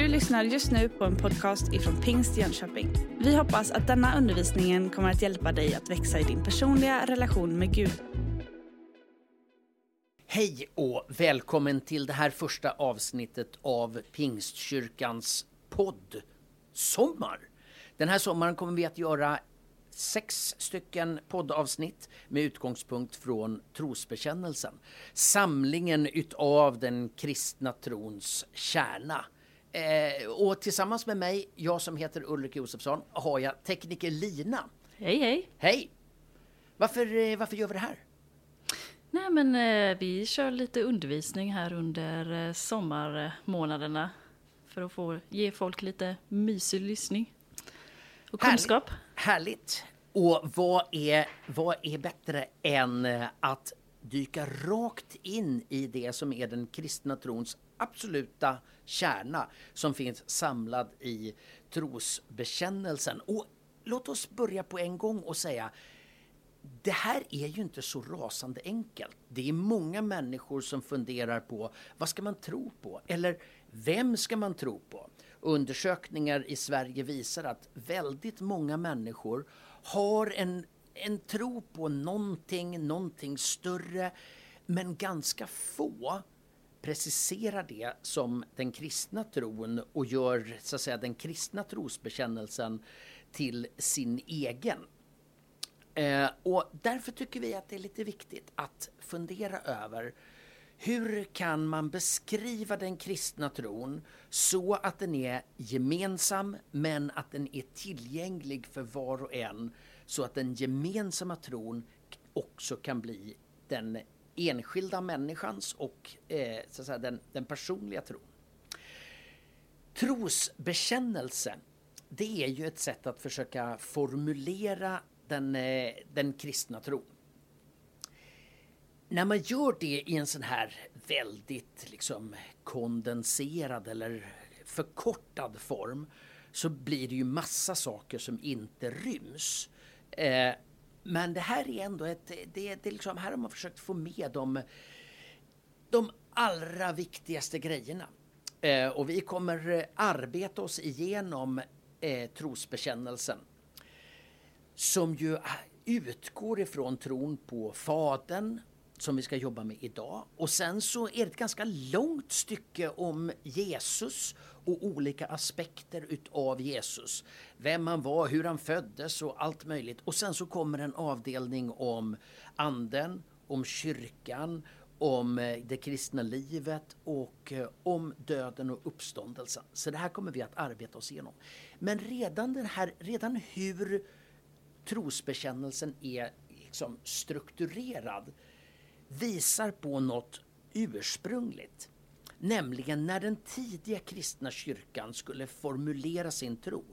Du lyssnar just nu på en podcast ifrån Pingst Jönköping. Vi hoppas att denna undervisning kommer att hjälpa dig att växa i din personliga relation med Gud. Hej och välkommen till det här första avsnittet av Pingstkyrkans podd Sommar. Den här sommaren kommer vi att göra sex stycken poddavsnitt med utgångspunkt från trosbekännelsen. Samlingen utav den kristna trons kärna. Eh, och tillsammans med mig, jag som heter Ulrik Josefsson, har jag tekniker Lina. Hej hej! Hej! Varför, eh, varför gör vi det här? Nej men eh, vi kör lite undervisning här under eh, sommarmånaderna för att få ge folk lite mysig lyssning och kunskap. Härligt! Och vad är, vad är bättre än eh, att dyka rakt in i det som är den kristna trons absoluta kärna som finns samlad i trosbekännelsen. Och låt oss börja på en gång och säga det här är ju inte så rasande enkelt. Det är många människor som funderar på vad ska man tro på? Eller vem ska man tro på? Undersökningar i Sverige visar att väldigt många människor har en, en tro på någonting, någonting större, men ganska få preciserar det som den kristna tron och gör så att säga den kristna trosbekännelsen till sin egen. Eh, och därför tycker vi att det är lite viktigt att fundera över hur kan man beskriva den kristna tron så att den är gemensam men att den är tillgänglig för var och en så att den gemensamma tron också kan bli den enskilda människans och eh, så att säga, den, den personliga tron. Trosbekännelse, det är ju ett sätt att försöka formulera den, eh, den kristna tron. När man gör det i en sån här väldigt liksom kondenserad eller förkortad form så blir det ju massa saker som inte ryms. Eh, men det här är ändå ett, det, det liksom, här har man försökt få med de, de allra viktigaste grejerna. Eh, och vi kommer eh, arbeta oss igenom eh, trosbekännelsen som ju utgår ifrån tron på Fadern som vi ska jobba med idag. Och sen så är det ett ganska långt stycke om Jesus och olika aspekter utav Jesus. Vem han var, hur han föddes och allt möjligt. Och sen så kommer en avdelning om anden, om kyrkan, om eh, det kristna livet och eh, om döden och uppståndelsen. Så det här kommer vi att arbeta oss igenom. Men redan, den här, redan hur trosbekännelsen är liksom strukturerad visar på något ursprungligt. Nämligen när den tidiga kristna kyrkan skulle formulera sin tro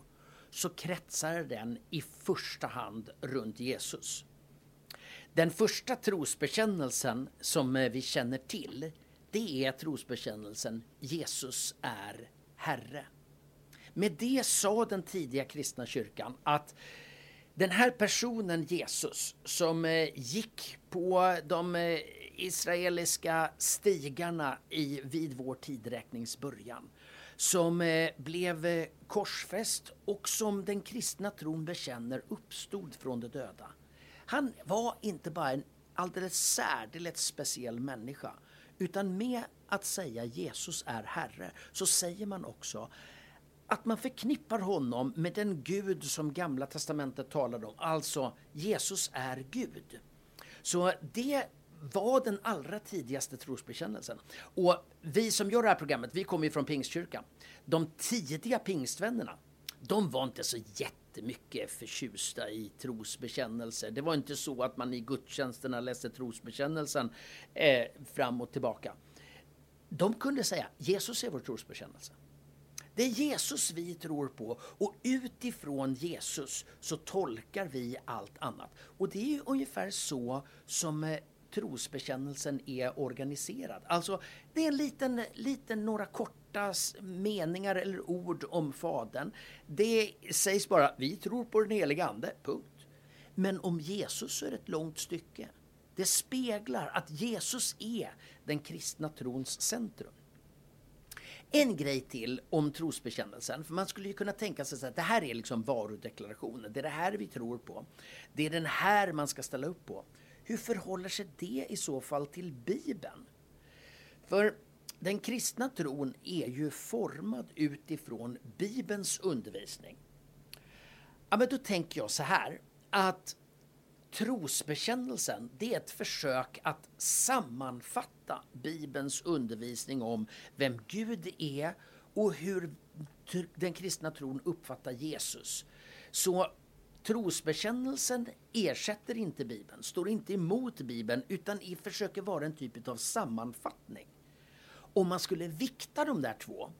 så kretsade den i första hand runt Jesus. Den första trosbekännelsen som eh, vi känner till det är trosbekännelsen Jesus är Herre. Med det sa den tidiga kristna kyrkan att den här personen Jesus som eh, gick på de eh, israeliska stigarna i, vid vår tidräknings början som eh, blev korsfäst och som den kristna tron bekänner uppstod från de döda. Han var inte bara en alldeles särdeles speciell människa utan med att säga Jesus är Herre så säger man också att man förknippar honom med den Gud som Gamla Testamentet talade om. Alltså, Jesus är Gud. Så det var den allra tidigaste trosbekännelsen. Och vi som gör det här programmet, vi kommer ju från Pingstkyrkan. De tidiga pingstvännerna, de var inte så jättemycket förtjusta i trosbekännelser. Det var inte så att man i gudstjänsterna läste trosbekännelsen eh, fram och tillbaka. De kunde säga Jesus är vår trosbekännelse. Det är Jesus vi tror på och utifrån Jesus så tolkar vi allt annat. Och det är ju ungefär så som eh, trosbekännelsen är organiserad. Alltså, det är en liten, liten några korta meningar eller ord om Fadern. Det sägs bara, vi tror på den heliga Ande, punkt. Men om Jesus så är det ett långt stycke. Det speglar att Jesus är den kristna trons centrum. En grej till om trosbekännelsen. För man skulle ju kunna tänka sig att det här är liksom varudeklarationen. Det är det här vi tror på. Det är den här man ska ställa upp på. Hur förhåller sig det i så fall till Bibeln? För den kristna tron är ju formad utifrån Bibelns undervisning. Ja, men då tänker jag så här att trosbekännelsen det är ett försök att sammanfatta Bibelns undervisning om vem Gud är och hur den kristna tron uppfattar Jesus. Så trosbekännelsen ersätter inte Bibeln, står inte emot Bibeln utan försöker vara en typ av sammanfattning. Om man skulle vikta de där två,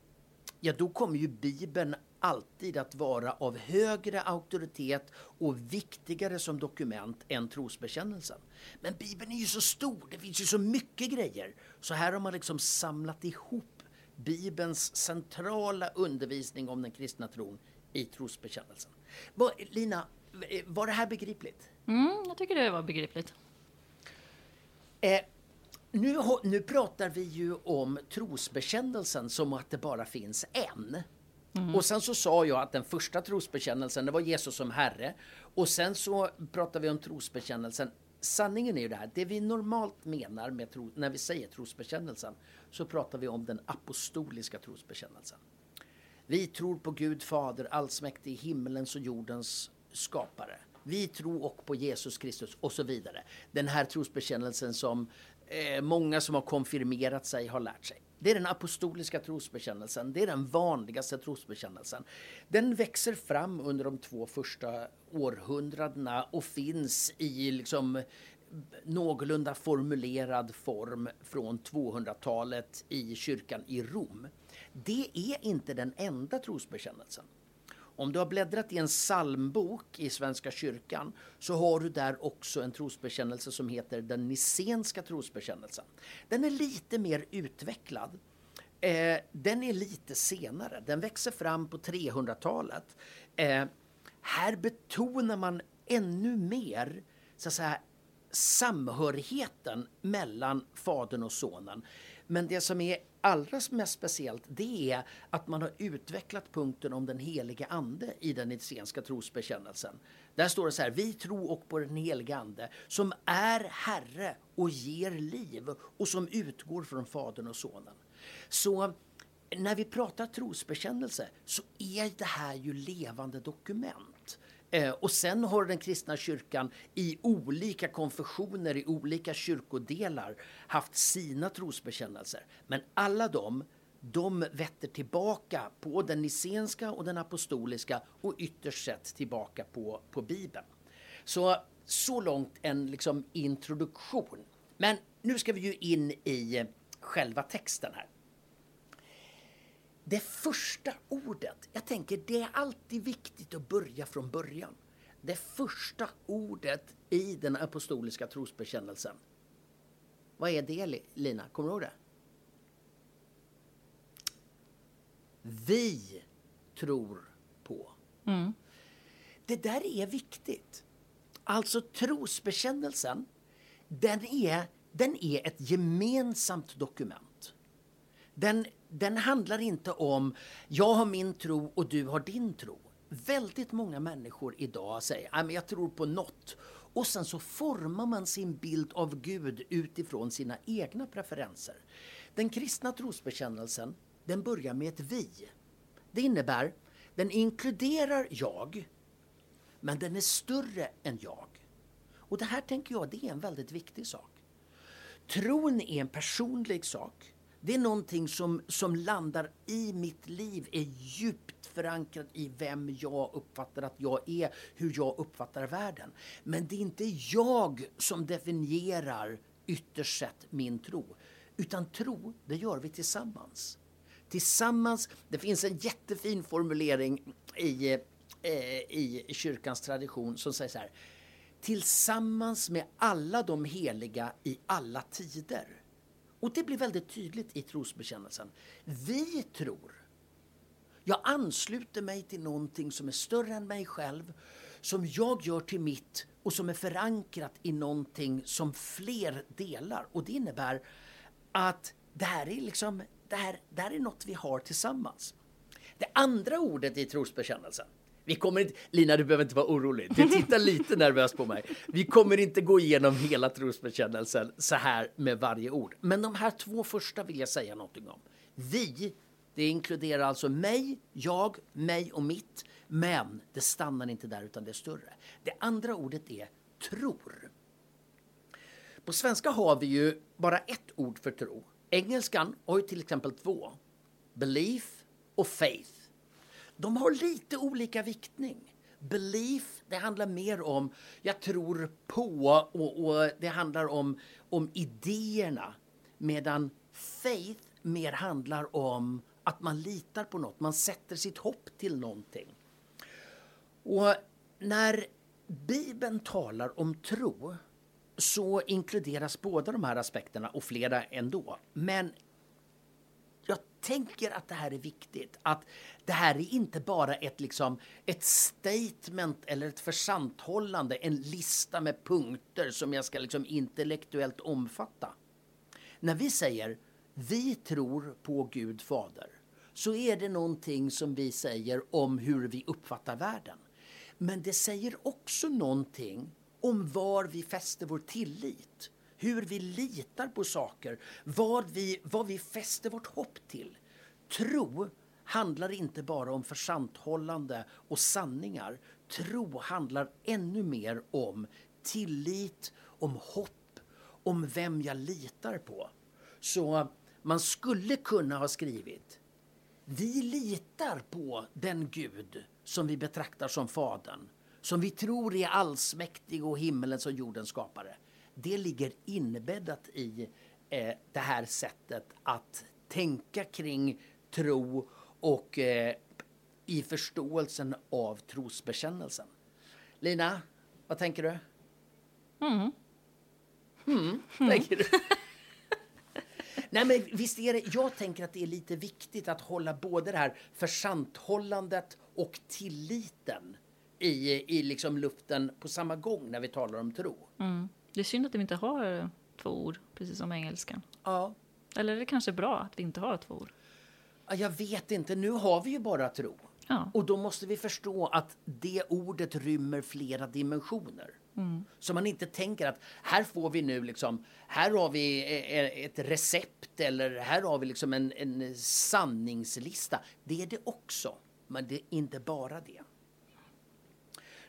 ja då kommer ju Bibeln alltid att vara av högre auktoritet och viktigare som dokument än trosbekännelsen. Men Bibeln är ju så stor, det finns ju så mycket grejer. Så här har man liksom samlat ihop Bibelns centrala undervisning om den kristna tron i trosbekännelsen. Lina, var det här begripligt? Mm, jag tycker det var begripligt. Eh, nu, nu pratar vi ju om trosbekännelsen som att det bara finns en. Mm. Och sen så sa jag att den första trosbekännelsen, det var Jesus som Herre. Och sen så pratar vi om trosbekännelsen. Sanningen är ju det här, det vi normalt menar med tro, när vi säger trosbekännelsen, så pratar vi om den apostoliska trosbekännelsen. Vi tror på Gud Fader, allsmäktig, himmelens och jordens skapare. Vi tror och på Jesus Kristus och så vidare. Den här trosbekännelsen som eh, många som har konfirmerat sig har lärt sig. Det är den apostoliska trosbekännelsen. Det är den vanligaste trosbekännelsen. Den växer fram under de två första århundradena och finns i liksom någorlunda formulerad form från 200-talet i kyrkan i Rom. Det är inte den enda trosbekännelsen. Om du har bläddrat i en psalmbok i Svenska kyrkan så har du där också en trosbekännelse som heter den Nicenska trosbekännelsen. Den är lite mer utvecklad. Eh, den är lite senare. Den växer fram på 300-talet. Eh, här betonar man ännu mer så att säga, samhörigheten mellan Fadern och Sonen. Men det som är allra mest speciellt det är att man har utvecklat punkten om den helige ande i den nicentiska trosbekännelsen. Där står det så här, vi tror och på den helige ande som är Herre och ger liv och som utgår från Fadern och Sonen. Så när vi pratar trosbekännelse så är det här ju levande dokument. Eh, och sen har den kristna kyrkan i olika konfessioner, i olika kyrkodelar haft sina trosbekännelser. Men alla de, de vetter tillbaka på den nicenska och den apostoliska och ytterst sett tillbaka på, på Bibeln. Så, så långt en liksom introduktion. Men nu ska vi ju in i själva texten här. Det första ordet, jag tänker det är alltid viktigt att börja från början. Det första ordet i den apostoliska trosbekännelsen. Vad är det Lina? Kommer du ihåg det? Vi tror på. Mm. Det där är viktigt. Alltså trosbekännelsen, den är, den är ett gemensamt dokument. Den den handlar inte om jag har min tro och du har din tro. Väldigt många människor idag säger att jag tror på något och sen så formar man sin bild av Gud utifrån sina egna preferenser. Den kristna trosbekännelsen den börjar med ett vi. Det innebär den inkluderar jag men den är större än jag. Och det här tänker jag det är en väldigt viktig sak. Tron är en personlig sak. Det är någonting som, som landar i mitt liv, är djupt förankrat i vem jag uppfattar att jag är, hur jag uppfattar världen. Men det är inte jag som definierar ytterst sett min tro. Utan tro, det gör vi tillsammans. Tillsammans, det finns en jättefin formulering i, eh, i kyrkans tradition som säger så här. Tillsammans med alla de heliga i alla tider. Och det blir väldigt tydligt i trosbekännelsen. Vi tror. Jag ansluter mig till någonting som är större än mig själv, som jag gör till mitt och som är förankrat i någonting som fler delar. Och det innebär att det här är liksom det här, det här är något vi har tillsammans. Det andra ordet i trosbekännelsen. Vi kommer inte, Lina, du behöver inte vara orolig. Du tittar lite nervöst på mig. Vi kommer inte gå igenom hela trosbekännelsen så här med varje ord. Men de här två första vill jag säga någonting om. Vi, det inkluderar alltså mig, jag, mig och mitt. Men det stannar inte där utan det är större. Det andra ordet är tror. På svenska har vi ju bara ett ord för tro. Engelskan har ju till exempel två. Belief och faith. De har lite olika viktning. Belief, det handlar mer om jag tror på och, och det handlar om, om idéerna. Medan faith mer handlar om att man litar på något, man sätter sitt hopp till någonting. Och när Bibeln talar om tro så inkluderas båda de här aspekterna och flera ändå. Men tänker att det här är viktigt. Att det här är inte bara ett, liksom, ett statement eller ett försanthållande, en lista med punkter som jag ska liksom intellektuellt omfatta. När vi säger vi tror på Gud Fader så är det någonting som vi säger om hur vi uppfattar världen. Men det säger också någonting om var vi fäster vår tillit. Hur vi litar på saker, vad vi, vad vi fäster vårt hopp till. Tro handlar inte bara om försanthållande och sanningar. Tro handlar ännu mer om tillit, om hopp, om vem jag litar på. Så man skulle kunna ha skrivit Vi litar på den Gud som vi betraktar som Fadern, som vi tror är allsmäktig och himmelens och jordens skapare. Det ligger inbäddat i eh, det här sättet att tänka kring tro och eh, i förståelsen av trosbekännelsen. Lina, vad tänker du? Mm. Mm, tänker du? Nej, men visst är det, jag tänker att det är lite viktigt att hålla både det här försanthållandet och tilliten i, i liksom luften på samma gång när vi talar om tro. Mm. Det är synd att vi inte har två ord, precis som engelskan. Ja. Eller är det kanske bra att vi inte har två ord? Ja, Jag vet inte, nu har vi ju bara tro. Ja. Och då måste vi förstå att det ordet rymmer flera dimensioner. Så man inte tänker att här får vi nu liksom, här har vi e- e- ett recept eller här har vi liksom en, en sanningslista. Det är det också, men det är inte bara det.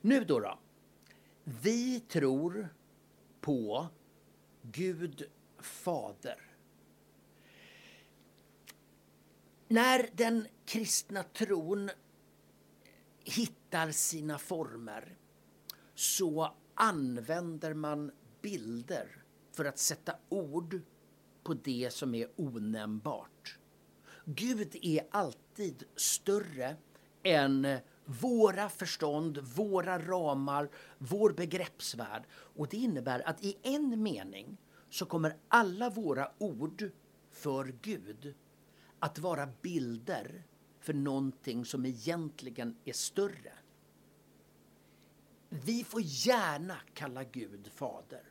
Nu då då. Vi tror på Gud Fader. När den kristna tron hittar sina former så använder man bilder för att sätta ord på det som är onämnbart. Gud är alltid större än våra förstånd, våra ramar, vår begreppsvärld. Och det innebär att i en mening så kommer alla våra ord för Gud att vara bilder för någonting som egentligen är större. Vi får gärna kalla Gud fader.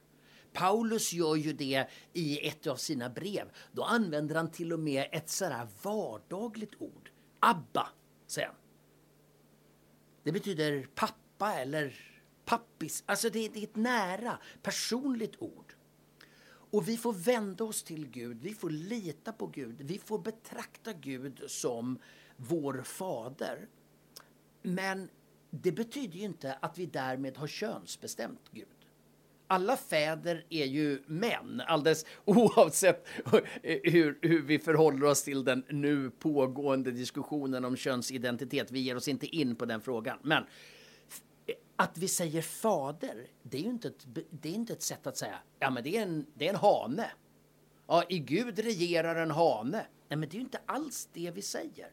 Paulus gör ju det i ett av sina brev. Då använder han till och med ett sådär vardagligt ord. Abba, säger han. Det betyder pappa eller pappis. Alltså det, det är ett nära, personligt ord. Och vi får vända oss till Gud, vi får lita på Gud, vi får betrakta Gud som vår fader. Men det betyder ju inte att vi därmed har könsbestämt Gud. Alla fäder är ju män, alldeles oavsett hur, hur vi förhåller oss till den nu pågående diskussionen om könsidentitet. Vi ger oss inte in på den frågan. Men att vi säger fader, det är ju inte ett, det är inte ett sätt att säga ja men det är en, det är en hane. Ja, i Gud regerar en hane. Nej, men det är ju inte alls det vi säger.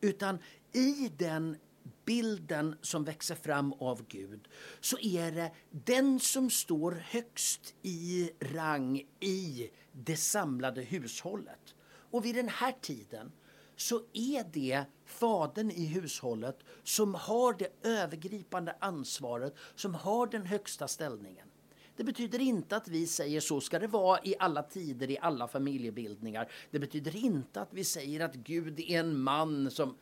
Utan i den bilden som växer fram av Gud så är det den som står högst i rang i det samlade hushållet. Och vid den här tiden så är det fadern i hushållet som har det övergripande ansvaret, som har den högsta ställningen. Det betyder inte att vi säger så ska det vara i alla tider, i alla familjebildningar. Det betyder inte att vi säger att Gud är en man som...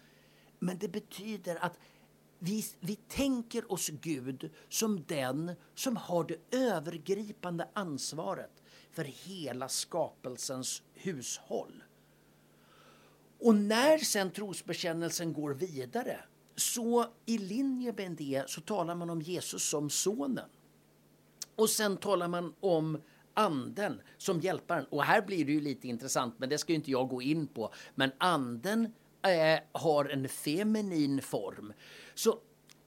Men det betyder att vi, vi tänker oss Gud som den som har det övergripande ansvaret för hela skapelsens hushåll. Och när sen trosbekännelsen går vidare så i linje med det så talar man om Jesus som sonen. Och sen talar man om anden som hjälparen. Och här blir det ju lite intressant, men det ska inte jag gå in på. Men anden eh, har en feminin form. Så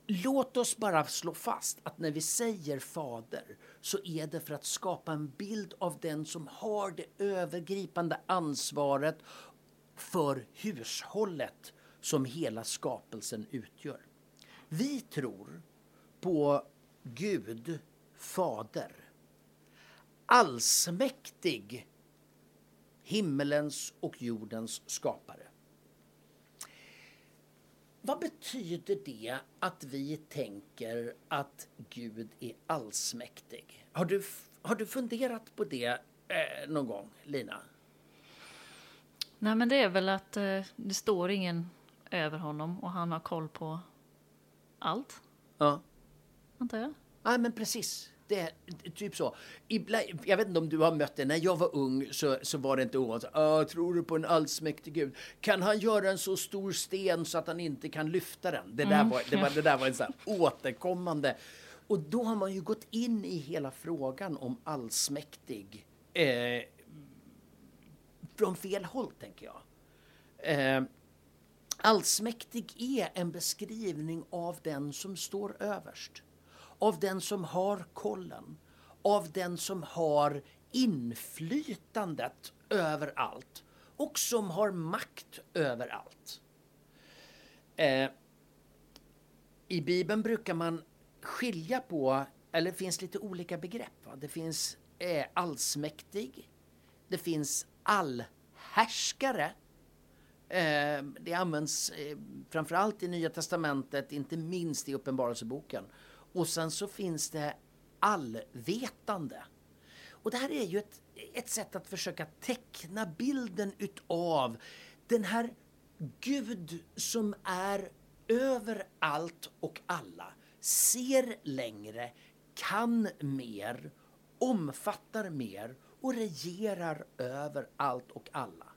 låt oss bara slå fast att när vi säger fader så är det för att skapa en bild av den som har det övergripande ansvaret för hushållet som hela skapelsen utgör. Vi tror på Gud, Fader, allsmäktig, himmelens och jordens skapare. Vad betyder det att vi tänker att Gud är allsmäktig? Har du, har du funderat på det eh, någon gång, Lina? Nej, men det är väl att eh, det står ingen över honom och han har koll på allt. Ja. Antar jag. Ja, men precis. Det är typ så. jag vet inte om du har mött det. När jag var ung så, så var det inte ovanligt. Tror du på en allsmäktig Gud? Kan han göra en så stor sten så att han inte kan lyfta den? Det där, mm. var, det var, det där var en sån återkommande. Och då har man ju gått in i hela frågan om allsmäktig. Eh, från fel håll, tänker jag. Eh, allsmäktig är en beskrivning av den som står överst. Av den som har kollen. Av den som har inflytandet över allt och som har makt över allt. Eh, I Bibeln brukar man skilja på, eller det finns lite olika begrepp. Va? Det finns eh, allsmäktig, det finns allhärskare. Eh, det används eh, framförallt i Nya Testamentet, inte minst i Uppenbarelseboken. Och sen så finns det allvetande. Och det här är ju ett, ett sätt att försöka teckna bilden utav den här Gud som är över allt och alla, ser längre, kan mer, omfattar mer och regerar över allt och alla.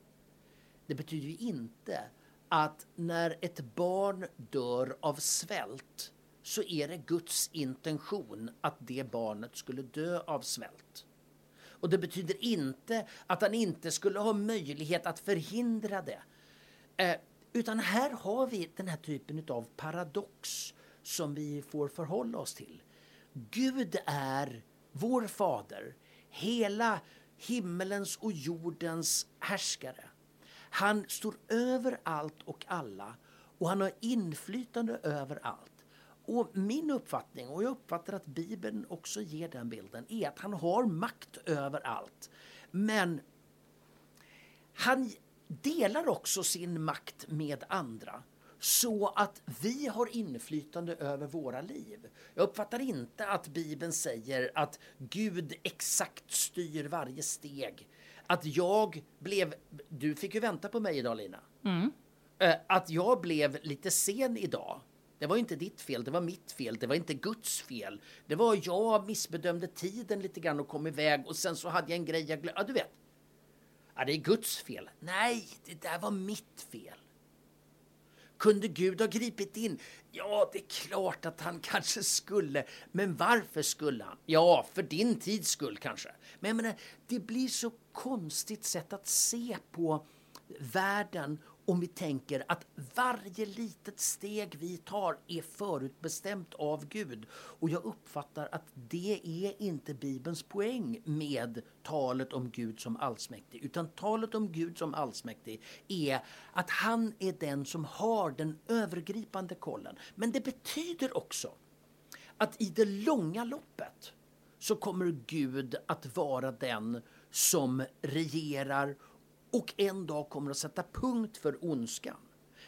Det betyder ju inte att när ett barn dör av svält så är det Guds intention att det barnet skulle dö av svält. Och det betyder inte att han inte skulle ha möjlighet att förhindra det. Eh, utan här har vi den här typen av paradox som vi får förhålla oss till. Gud är vår fader, hela himmelens och jordens härskare. Han står över allt och alla och han har inflytande över allt. Och min uppfattning, och jag uppfattar att Bibeln också ger den bilden, är att han har makt över allt. Men han delar också sin makt med andra så att vi har inflytande över våra liv. Jag uppfattar inte att Bibeln säger att Gud exakt styr varje steg. Att jag blev... Du fick ju vänta på mig idag, Lina. Mm. Eh, att jag blev lite sen idag. Det var inte ditt fel, det var mitt fel, det var inte Guds fel. Det var jag missbedömde tiden lite grann och kom iväg och sen så hade jag en grej jag glömde. Ja, du vet. Ja, det är Guds fel. Nej, det där var mitt fel. Kunde Gud ha gripit in? Ja, det är klart att han kanske skulle. Men varför skulle han? Ja, för din tids skull kanske. Men jag menar, det blir så konstigt sätt att se på världen om vi tänker att varje litet steg vi tar är förutbestämt av Gud. Och jag uppfattar att det är inte Bibelns poäng med talet om Gud som allsmäktig. Utan talet om Gud som allsmäktig är att han är den som har den övergripande kollen. Men det betyder också att i det långa loppet så kommer Gud att vara den som regerar och en dag kommer att sätta punkt för ondskan.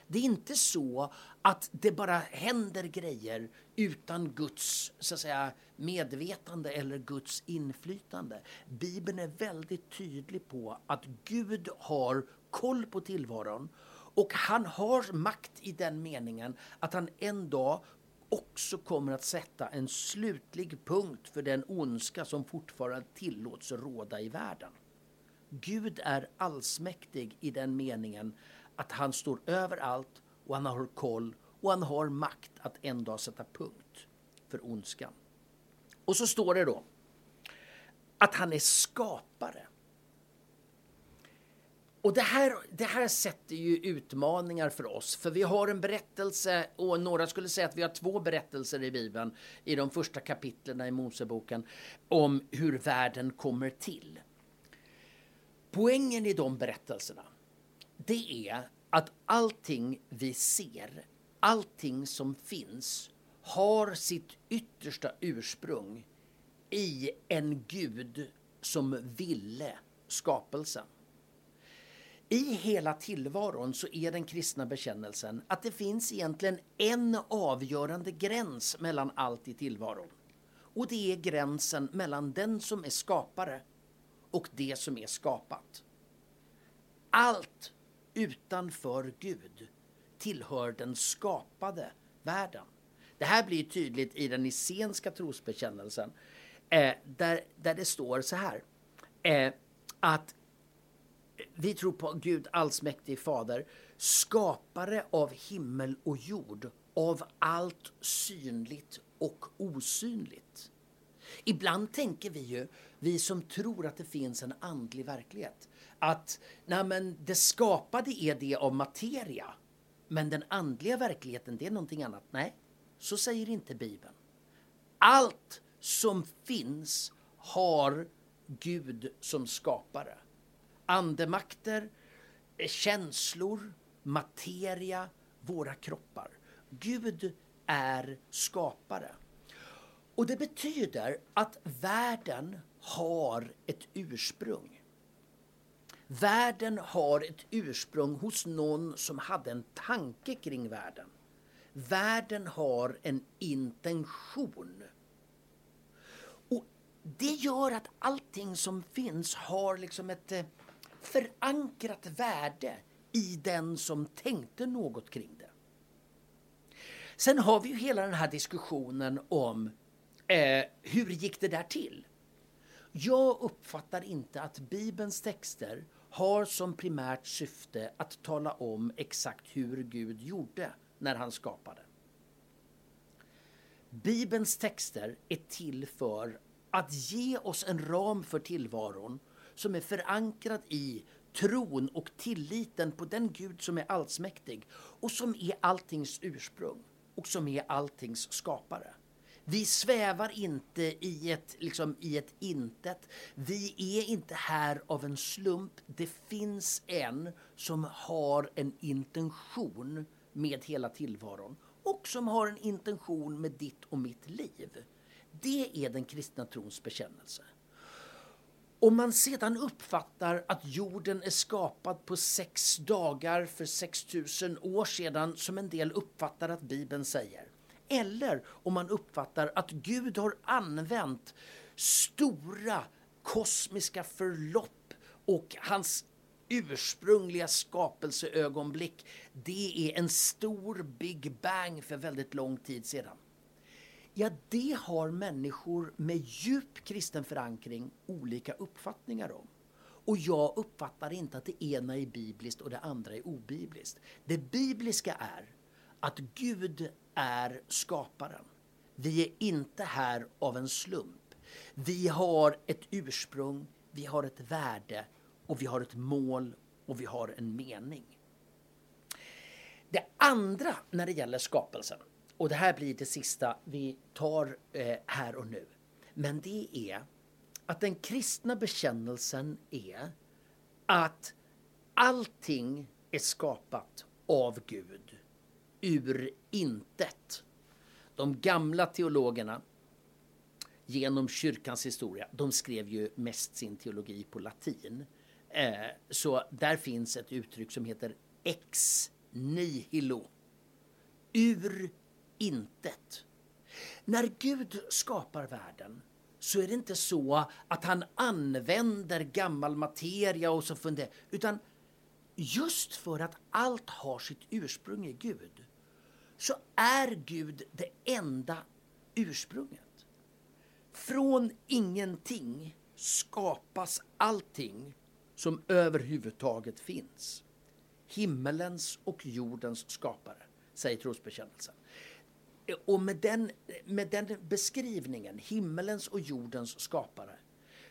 Det är inte så att det bara händer grejer utan Guds så att säga, medvetande eller Guds inflytande. Bibeln är väldigt tydlig på att Gud har koll på tillvaron och han har makt i den meningen att han en dag också kommer att sätta en slutlig punkt för den ondska som fortfarande tillåts råda i världen. Gud är allsmäktig i den meningen att han står över allt och han har koll och han har makt att en dag sätta punkt för ondskan. Och så står det då att han är skapare. Och det här, det här sätter ju utmaningar för oss, för vi har en berättelse, och några skulle säga att vi har två berättelser i Bibeln, i de första kapitlen i Moseboken, om hur världen kommer till. Poängen i de berättelserna, det är att allting vi ser, allting som finns, har sitt yttersta ursprung i en Gud som ville skapelsen. I hela tillvaron så är den kristna bekännelsen att det finns egentligen en avgörande gräns mellan allt i tillvaron. Och det är gränsen mellan den som är skapare och det som är skapat. Allt utanför Gud tillhör den skapade världen. Det här blir tydligt i den nicenska trosbekännelsen eh, där, där det står så här eh, att vi tror på Gud allsmäktig fader, skapare av himmel och jord, av allt synligt och osynligt. Ibland tänker vi ju, vi som tror att det finns en andlig verklighet, att nej men, det skapade är det av materia, men den andliga verkligheten det är någonting annat. Nej, så säger inte Bibeln. Allt som finns har Gud som skapare andemakter, eh, känslor, materia, våra kroppar. Gud är skapare. Och det betyder att världen har ett ursprung. Världen har ett ursprung hos någon som hade en tanke kring världen. Världen har en intention och det gör att allting som finns har liksom ett eh, förankrat värde i den som tänkte något kring det. Sen har vi ju hela den här diskussionen om eh, hur gick det där till? Jag uppfattar inte att Bibelns texter har som primärt syfte att tala om exakt hur Gud gjorde när han skapade. Bibelns texter är till för att ge oss en ram för tillvaron som är förankrad i tron och tilliten på den Gud som är allsmäktig och som är alltings ursprung och som är alltings skapare. Vi svävar inte i ett, liksom, i ett intet. Vi är inte här av en slump. Det finns en som har en intention med hela tillvaron och som har en intention med ditt och mitt liv. Det är den kristna trons bekännelse. Om man sedan uppfattar att jorden är skapad på sex dagar för 6000 år sedan som en del uppfattar att Bibeln säger. Eller om man uppfattar att Gud har använt stora kosmiska förlopp och hans ursprungliga skapelseögonblick, det är en stor Big Bang för väldigt lång tid sedan. Ja, det har människor med djup kristen förankring olika uppfattningar om. Och jag uppfattar inte att det ena är bibliskt och det andra är obibliskt. Det bibliska är att Gud är skaparen. Vi är inte här av en slump. Vi har ett ursprung, vi har ett värde och vi har ett mål och vi har en mening. Det andra när det gäller skapelsen och det här blir det sista vi tar eh, här och nu. Men det är att den kristna bekännelsen är att allting är skapat av Gud ur intet. De gamla teologerna genom kyrkans historia, de skrev ju mest sin teologi på latin. Eh, så där finns ett uttryck som heter ex nihilo. Ur intet. När Gud skapar världen så är det inte så att han använder gammal materia och så funderar, utan just för att allt har sitt ursprung i Gud så är Gud det enda ursprunget. Från ingenting skapas allting som överhuvudtaget finns. Himmelens och jordens skapare, säger trosbekännelsen. Och med den, med den beskrivningen, himmelens och jordens skapare,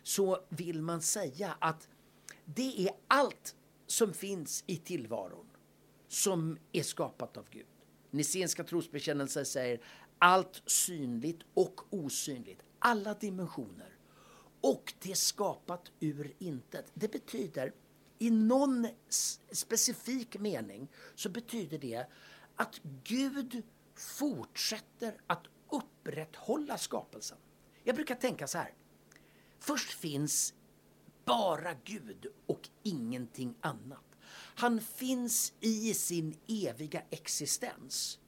så vill man säga att det är allt som finns i tillvaron som är skapat av Gud. Nicenska trosbekännelser säger allt synligt och osynligt, alla dimensioner. Och det är skapat ur intet. Det betyder, i någon specifik mening, så betyder det att Gud fortsätter att upprätthålla skapelsen. Jag brukar tänka så här. Först finns bara Gud och ingenting annat. Han finns i sin eviga existens.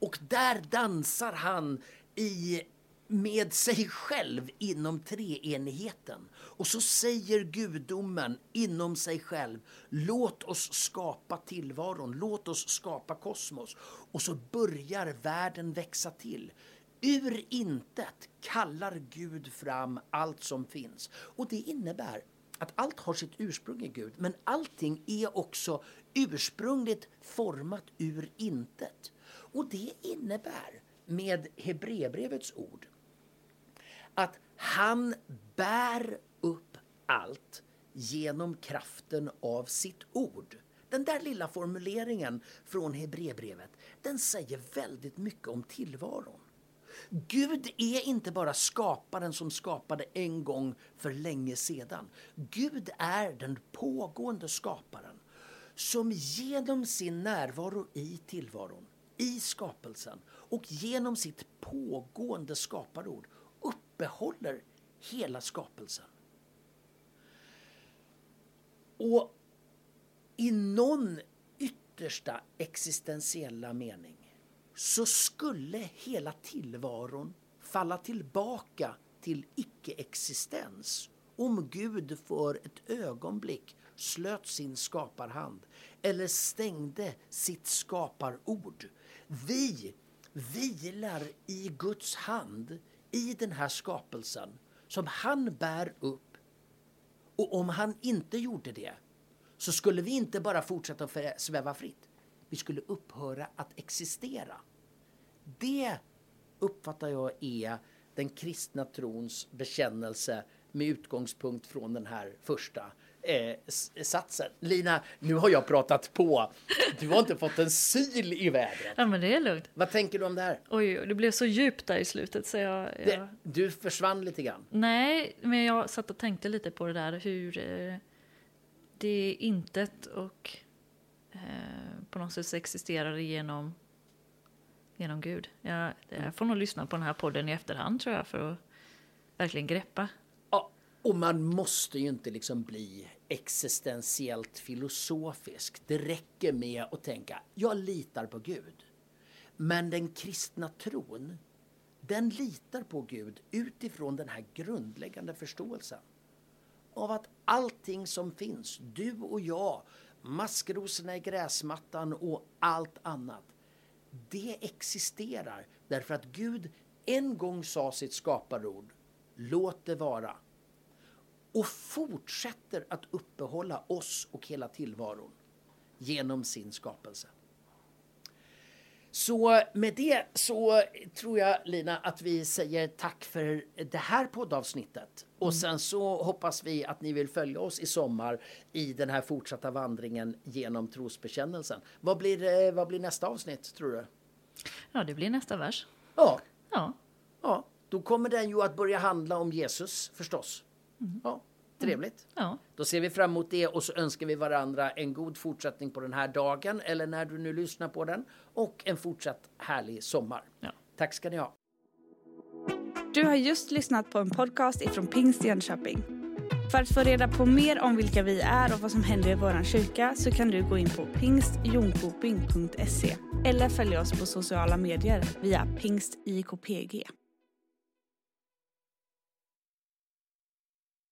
Och där dansar han i, med sig själv inom treenigheten. Och så säger gudomen inom sig själv, låt oss skapa tillvaron, låt oss skapa kosmos. Och så börjar världen växa till. Ur intet kallar Gud fram allt som finns. Och det innebär att allt har sitt ursprung i Gud, men allting är också ursprungligt format ur intet. Och det innebär, med Hebreerbrevets ord, att han bär upp allt genom kraften av sitt ord. Den där lilla formuleringen från Hebreerbrevet, den säger väldigt mycket om tillvaron. Gud är inte bara skaparen som skapade en gång för länge sedan. Gud är den pågående skaparen som genom sin närvaro i tillvaron, i skapelsen och genom sitt pågående skaparord uppehåller hela skapelsen. Och i någon yttersta existentiella mening så skulle hela tillvaron falla tillbaka till icke-existens om Gud för ett ögonblick slöt sin skaparhand eller stängde sitt skaparord. Vi vilar i Guds hand i den här skapelsen som han bär upp. Och om han inte gjorde det så skulle vi inte bara fortsätta att sväva fritt. Vi skulle upphöra att existera. Det uppfattar jag är den kristna trons bekännelse med utgångspunkt från den här första eh, satsen. Lina, nu har jag pratat på. Du har inte fått en syl i vädret. Ja, men det är lugnt. Vad tänker du om det här? Oj, det blev så djupt där i slutet så jag... jag... Det, du försvann lite grann. Nej, men jag satt och tänkte lite på det där hur eh, det intet och eh, på något sätt existerar genom genom Gud. Jag, jag får nog lyssna på den här podden i efterhand tror jag för att verkligen greppa. Ja, och man måste ju inte liksom bli existentiellt filosofisk. Det räcker med att tänka, jag litar på Gud. Men den kristna tron, den litar på Gud utifrån den här grundläggande förståelsen av att allting som finns, du och jag, maskrosorna i gräsmattan och allt annat, det existerar därför att Gud en gång sa sitt skaparord, låt det vara. Och fortsätter att uppehålla oss och hela tillvaron genom sin skapelse. Så med det så tror jag Lina att vi säger tack för det här poddavsnittet. Och mm. sen så hoppas vi att ni vill följa oss i sommar i den här fortsatta vandringen genom trosbekännelsen. Vad blir, vad blir nästa avsnitt tror du? Ja, det blir nästa vers. Ja. Ja. Ja, då kommer den ju att börja handla om Jesus förstås. Mm. Ja, trevligt. Mm. Ja. Då ser vi fram emot det och så önskar vi varandra en god fortsättning på den här dagen eller när du nu lyssnar på den och en fortsatt härlig sommar. Ja. Tack ska ni ha. Du har just lyssnat på en podcast ifrån Pingst Jönköping. För att få reda på mer om vilka vi är och vad som händer i vår kyrka så kan du gå in på pingstjonkoping.se eller följa oss på sociala medier via pingstikpg.